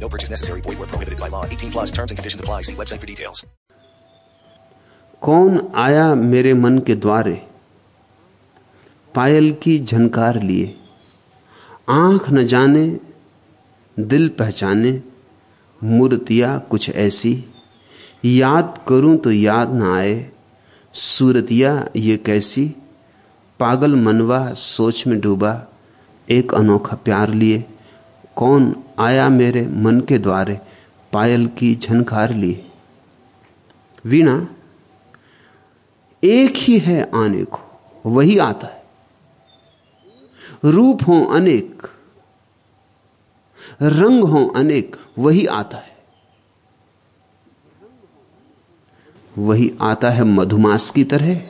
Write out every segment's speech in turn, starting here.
No purchase necessary. Void where prohibited by law. 18 plus terms and conditions apply. See website for details. कौन आया मेरे मन के द्वारे पायल की झनकार लिए आँख न जाने दिल पहचाने मूर्तियाँ कुछ ऐसी याद करूँ तो याद न आए सूरतिया ये कैसी पागल मनवा सोच में डूबा एक अनोखा प्यार लिए कौन आया मेरे मन के द्वारे? पायल की झनकार लिए वीणा, एक ही है आने को, वही आता है। रूप हो अनेक, रंग हो अनेक, वही आता है। वही आता है मधुमास की तरह,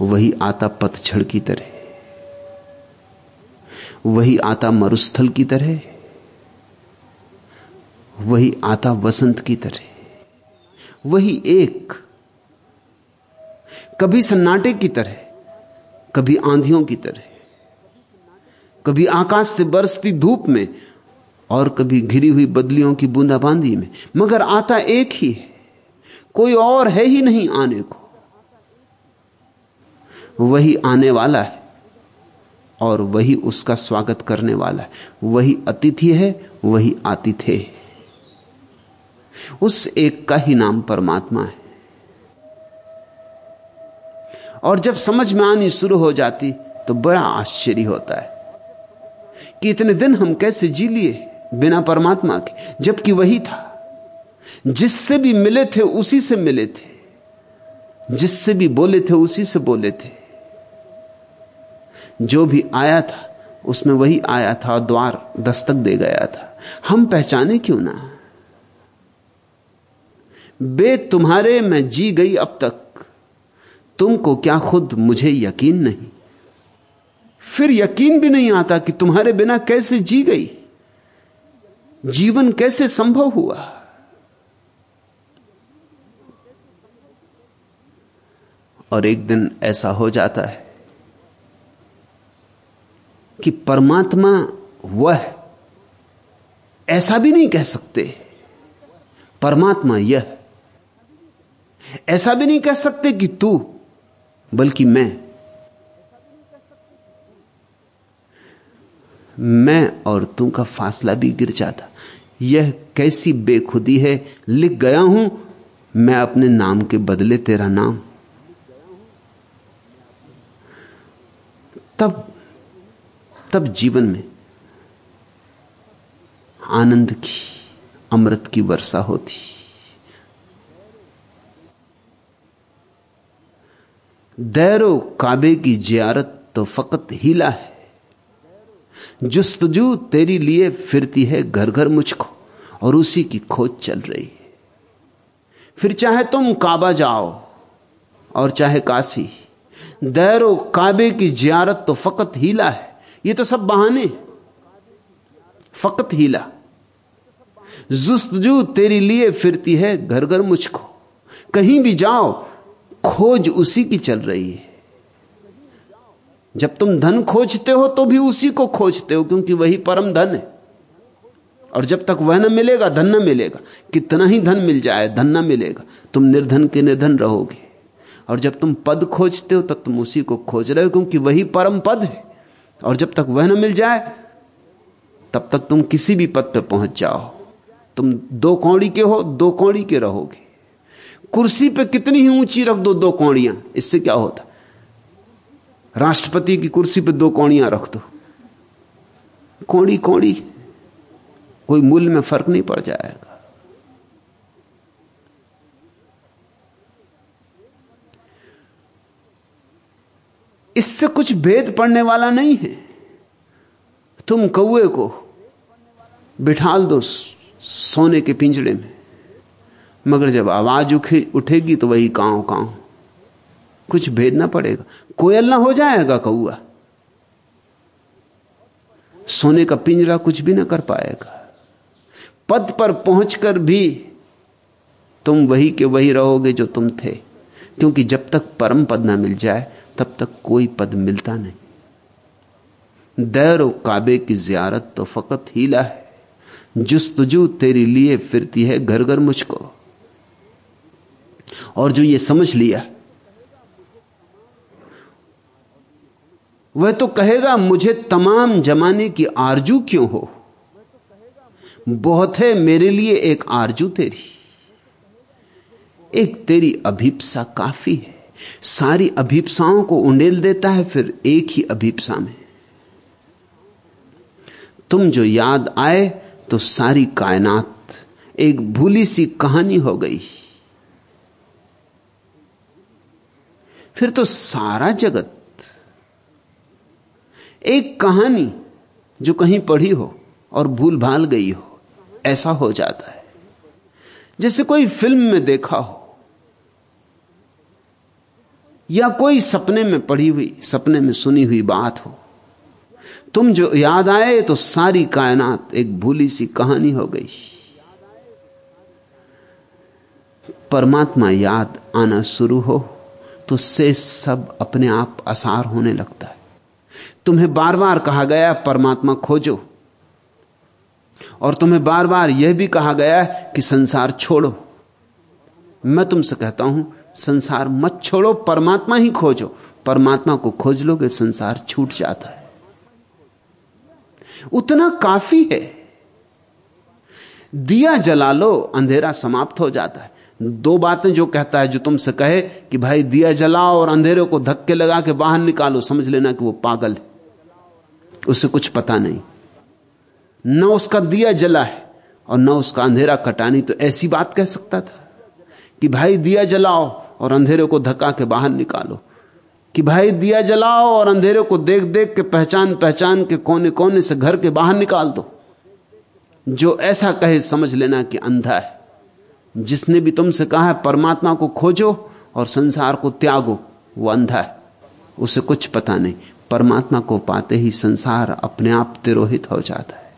वही आता पतझड़ की तरह। वही आता मरुस्थल की तरह। वही आता वसंत की तरह। वही एक, कभी सन्नाटे की तरह, कभी आंधियों की तरह। कभी आकाश से बरसती धूप में, और कभी घिरी हुई बदलियों की बूंदाबांदी में। मगर आता एक ही है, कोई और है ही नहीं आने को। वही आने वाला है, और वही उसका स्वागत करने वाला है। वही अतिथि है, वही आतिथ्य है। उस एक का ही नाम परमात्मा है। और जब समझ में आनी शुरू हो जाती तो बड़ा आश्चर्य होता है कि इतने दिन हम कैसे जी लिए बिना परमात्मा के, जबकि वही था। जिससे भी मिले थे, उसी से मिले थे। जिससे भी बोले थे, उसी से बोले थे। जो भी आया था, उसमें वही आया था और द्वार दस्तक दे गया था। हम पहचाने क्यों ना? बे तुम्हारे मैं जी गई अब तक। तुमको क्या खुद मुझे यकीन नहीं? फिर यकीन भी नहीं आता कि तुम्हारे बिना कैसे जी गई। जीवन कैसे संभव हुआ? और एक दिन ऐसा हो जाता है कि परमात्मा वह, ऐसा भी नहीं कह सकते। परमात्मा यह ऐसा भी नहीं कह सकते कि तू, बल्कि मैं। मैं और तू का फासला भी गिर जाता। यह कैसी बेखुदी है? लिख गया हूँ, मैं अपने नाम के बदले तेरा नाम। तब तब जीवन में आनंद की, अमृत की वर्षा होती। दैरो काबे की जियारत तो फकत हीला है। जुस्तजू तेरी लिए फिरती है घर घर मुझको, और उसी की खोज चल रही है। फिर चाहे तुम काबा जाओ, और चाहे काशी, दैरो काबे की जियारत तो फकत हीला है। ये तो सब बहाने फकत हीला। जुस्तजू तेरी लिए फिरती है घर घर मुझको। कहीं भी जाओ खोज उसी की चल रही है। जब तुम धन खोजते हो तो भी उसी को खोजते हो, क्योंकि वही परम धन है। और जब तक वह न मिलेगा, धन न मिलेगा। कितना ही धन मिल जाए, धन न मिलेगा। तुम निर्धन के निर्धन रहोगे। और जब तुम पद खोजते हो, तब तुम उसी को खोज रहे हो, क्योंकि वही परम पद है। और जब तक वह न मिल जाए, तब तक तुम किसी भी पद पर पहुँच जाओ। तुम दो कौड़ी के हो, दो कौड़ी के रहोगे। कुर्सी पे कितनी ही ऊँची रख दो दो कौड़ियाँ। इससे क्या होता? राष्ट्रपति की कुर्सी पे दो कौड़ियाँ रख दो। कौड़ी कौड़ी। कोई मूल्य में फ़र्क नहीं पड़ जाएगा। इससे कुछ भेद पड़ने वाला नहीं है। तुम कौए को बिठाल दो सोने के पिंजड़े में। मगर जब आवाज़ उठे उठेगी तो वही कांव कांव। कुछ भेद ना पड़ेगा। कोयल ना हो जाएगा कौआ। सोने का पिंजरा कुछ भी ना कर पाएगा। पद पर पहुंचकर भी तुम वही के वही रहोगे जो तुम थे। क्योंकि जब तक परम पद ना मिल जाए, तब तक कोई पद मिलता नहीं। दैर काबे की जियारत तो फकत हीला है। जुस्तजू तेरी लिए फिरती है घर घर मुझको। और जो ये समझ लिया। वह तो कहेगा, मुझे तमाम जमाने की आरज़ू क्यों हो? बहुत है मेरे लिए एक आरज़ू तेरी। एक तेरी अभीपसा काफ़ी है। सारी अभीपसाओं को उंडेल देता है, फिर एक ही अभीपसा में। तुम जो याद आए तो सारी कायनात एक भूली सी कहानी हो गई। फिर तो सारा जगत, एक कहानी जो कहीं पढ़ी हो और भूल भाल गई हो, ऐसा हो जाता है। जैसे कोई फ़िल्म में देखा हो, या कोई सपने में पढ़ी हुई, सपने में सुनी हुई बात हो, तुम जो याद आए तो सारी कायनात एक भूली सी कहानी हो गई। परमात्मा याद आना शुरू हो। तो से सब अपने आप आसार होने लगता है। तुम्हें बार बार कहा गया, परमात्मा खोजो। और तुम्हें बार बार यह भी कहा गया है कि संसार छोड़ो। मैं तुमसे कहता हूँ, संसार मत छोड़ो, परमात्मा ही खोजो। परमात्मा को खोज लोगे, संसार छूट जाता है। उतना काफ़ी है। दिया जला लो, अंधेरा समाप्त हो जाता है। दो बातें जो कहता है जो तुमसे कहे कि भाई दिया जलाओ और अंधेरे को धक्के लगा के बाहर निकालो, समझ लेना कि वो पागल है। उसे कुछ पता नहीं। न उसका दिया जला है और न उसका अंधेरा कटानी तो ऐसी बात कह सकता था कि भाई दिया जलाओ और अंधेरे को धक्का के बाहर निकालो। कि भाई दिया जलाओ और अंधेरे को देख देख के पहचान पहचान के कोने कोने से घर के बाहर निकाल दो। जो ऐसा कहे, समझ लेना कि अंधा है। जिसने भी तुमसे कहा है, परमात्मा को खोजो और संसार को त्यागो, वो अंधा है। उसे कुछ पता नहीं। परमात्मा को पाते ही संसार अपने आप तिरोहित हो जाता है।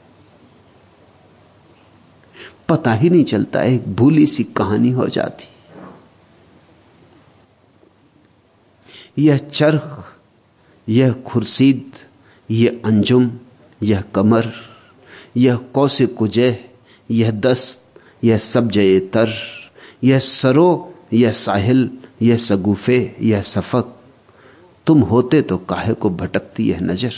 पता ही नहीं चलता, एक भूली सी कहानी हो जाती। यह चरख यह खुर्शीद, यह अंजुम, यह कमर, यह कौशिक कुजह, यह दस्त यह सब जय तर, यह सरो, यह साहिल, यह सगुफे, यह सफक। तुम होते तो काहे को भटकती यह नज़र?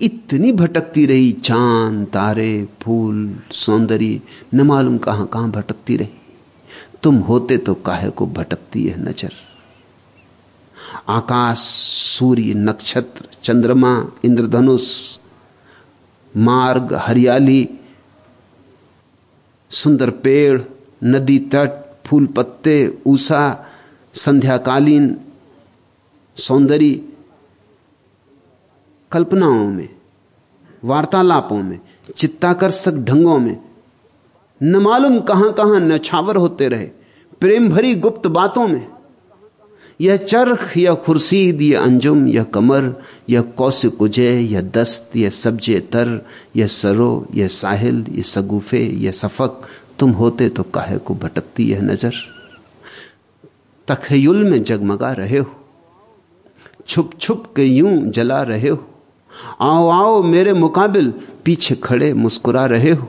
इतनी भटकती रही चाँद, तारे, फूल, सौंदर्य, न मालूम कहाँ कहाँ भटकती रही। तुम होते तो काहे को भटकती यह नज़र? आकाश, सूर्य, नक्षत्र, चंद्रमा, इंद्रधनुष, मार्ग, हरियाली सुंदर पेड़, नदी तट, फूल पत्ते, ऊषा, संध्याकालीन सौंदर्य, कल्पनाओं में, वार्तालापों में, चित्ताकर्षक ढंगों में, न मालूम कहाँ कहाँ नछावर होते रहे, प्रेम भरी गुप्त बातों में। यह चरख यह खुर्शीद यह अंजुम यह कमर यह कौश कुजय यह दस्त यह सब्जे तर यह सरो यह साहिल यह सगुफे यह सफक, तुम होते तो काहे को भटकती यह नज़र? तखयुल में जगमगा रहे हो। छुप छुप के यूँ जला रहे हो। आओ आओ मेरे मुकाबिल पीछे खड़े मुस्कुरा रहे हो।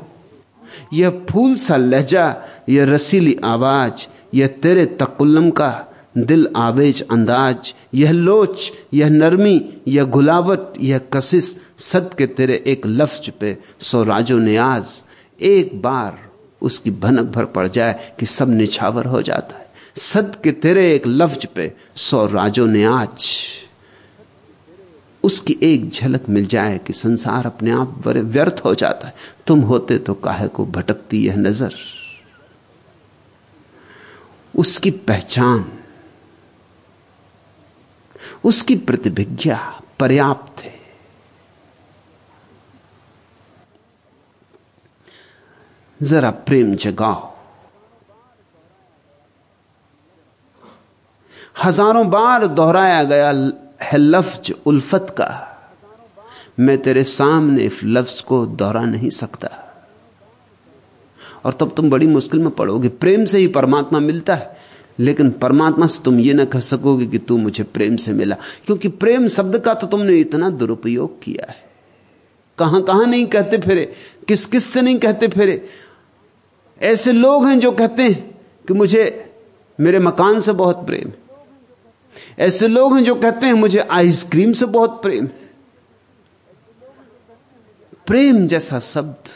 यह फूल सा लहजा, यह रसीली आवाज़, यह तेरे तकुल्लम का दिल आवेज अंदाज, यह लोच, यह नरमी, यह गुलावट, यह कशिश सद के तेरे एक लफ्ज पे सो राजो नियाज। एक बार उसकी भनक भर पड़ जाए कि सब निछावर हो जाता है। सद के तेरे एक लफ्ज पे सौ राजो ने आज उसकी एक झलक मिल जाए कि संसार अपने आप बड़े व्यर्थ हो जाता है। तुम होते तो काहे को भटकती यह नज़र। उसकी पहचान उसकी प्रतिभिज्ञा पर्याप्त है। जरा प्रेम जगाओ। हज़ारों बार दोहराया गया है लफ्ज उल्फत का। मैं तेरे सामने लफ्ज को दोहरा नहीं सकता। और तब तुम बड़ी मुश्किल में पड़ोगे। प्रेम से ही परमात्मा मिलता है। लेकिन परमात्मा से तुम ये ना कह सकोगे कि तू मुझे प्रेम से मिला। क्योंकि प्रेम शब्द का तो तुमने इतना दुरुपयोग किया है। कहाँ कहाँ नहीं कहते फिरे, किस किस से नहीं कहते फिरे। ऐसे लोग हैं जो कहते हैं कि मुझे, मेरे मकान से बहुत प्रेम ऐसे लोग हैं जो कहते हैं मुझे आइसक्रीम से बहुत प्रेम प्रेम जैसा शब्द